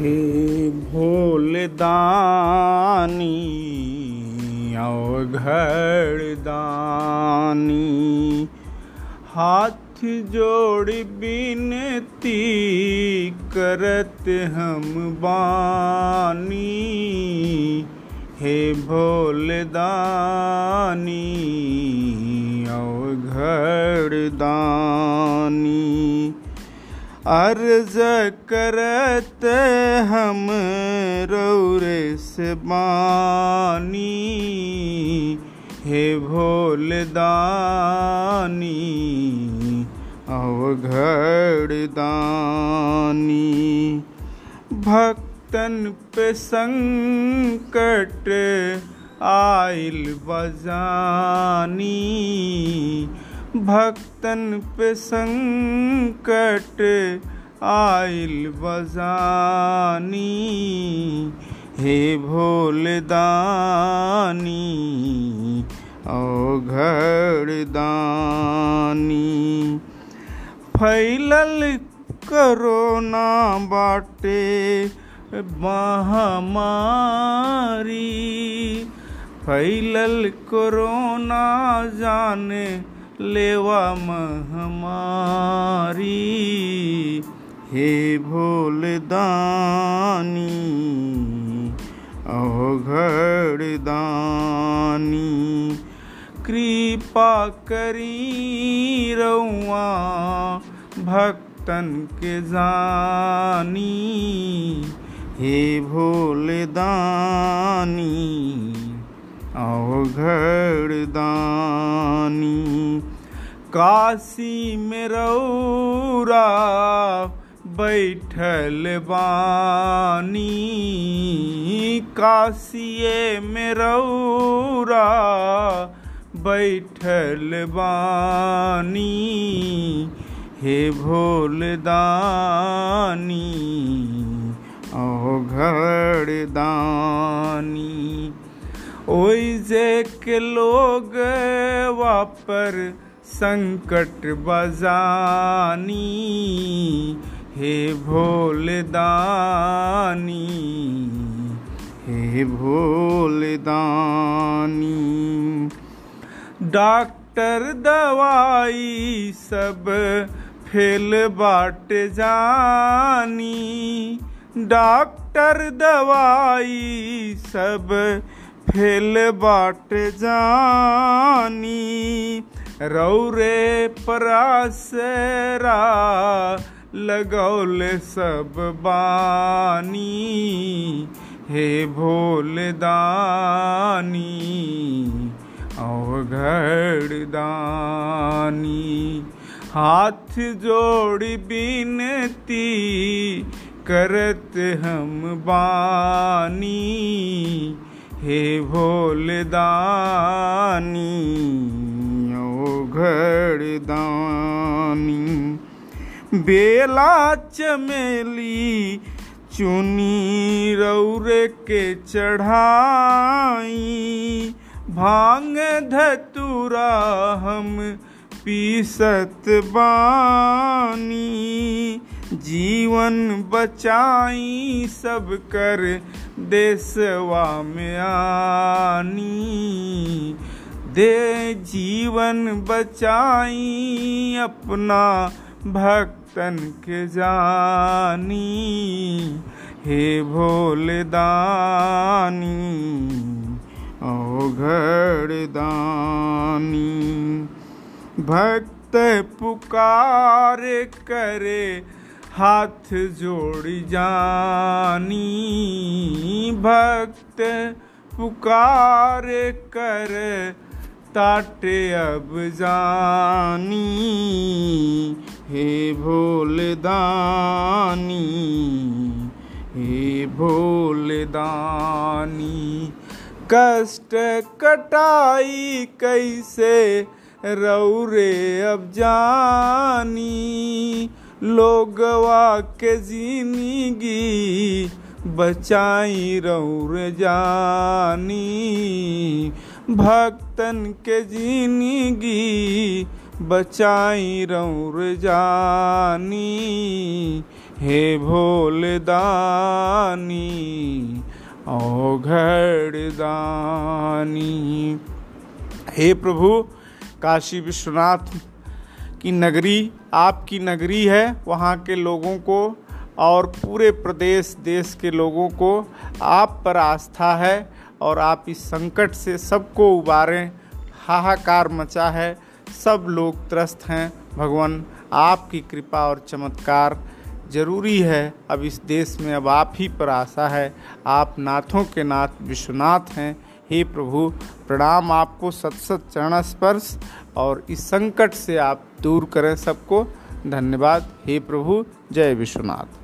हे भोले दानी अवघड़ दानी हाथ जोड़ बिनती करत हम बानी। हे भोले दानी अवघड़ दानी अर्ज़ करत हम रौरे से बानी। हे भोल दानी अवघड़ दानी। भक्तन पे संकट आइल बजानी। भक्तन पे संकट आइल बजानी। हे भोल दानी अवघड़ दानी फैलल करोना बाटे, महामारी। फैलल कोरोना जाने लेवा महमारी। हे भोल दानी, अवघड़ दानी, कृपा करी रउआ भक्तन के जानी। हे भोल दानी अवघड़ दानी। काशी में रौरा बैठल बानी। काशिए में रौरा बैठल बानी। हे भोल दानी अवघड़ दानी। ओइ जे के लोग वापर संकट बजानी, हे भोल दानी हे भोल दानी डॉक्टर दवाई सब फेल बाट जानी, डॉक्टर दवाई सब फेल बाट जानी रौरे परासरा लगौल सब बानी, हे भोल दानी अवघड़ दानी। हाथ जोड़ बिनती, करत हम बानी। हे भोल दानी अवघड़ दानी बेला चमेली चुनी रौरे के चढ़ाई, भाँग धतुरा हम पीसत बानी, जीवन बचाई सब कर देसवा में आनी दे जीवन बचाई, अपना भक्तन के जानी, हे भोल दानी अवघड़ दानी भक्त पुकार करे हाथ जोड़ जानी, भक्त पुकार कर, ताटे अब जानी, हे भोल दानी हे भोल दानी कष्ट कटाई कैसे रौरे अब जानी लोगवा के ज़िंदगी बचाई रौर जानी। भक्तन के ज़िंदगी बचाई रौर जानी। हे भोलदानी औघड़ दानी। हे प्रभु, काशी विश्वनाथ की नगरी, आपकी नगरी है, वहाँ के लोगों को और पूरे प्रदेश, देश के लोगों को आप पर आस्था है और आप इस संकट से सबको उबारें। हाहाकार मचा है, सब लोग त्रस्त हैं। भगवान, आपकी कृपा और चमत्कार ज़रूरी है। अब इस देश में अब आप ही पर आशा है। आप नाथों के नाथ, विश्वनाथ हैं। हे प्रभु, प्रणाम आपको सत सत चरण स्पर्श और इस संकट से आप दूर करें सबको। धन्यवाद। हे प्रभु, जय विश्वनाथ।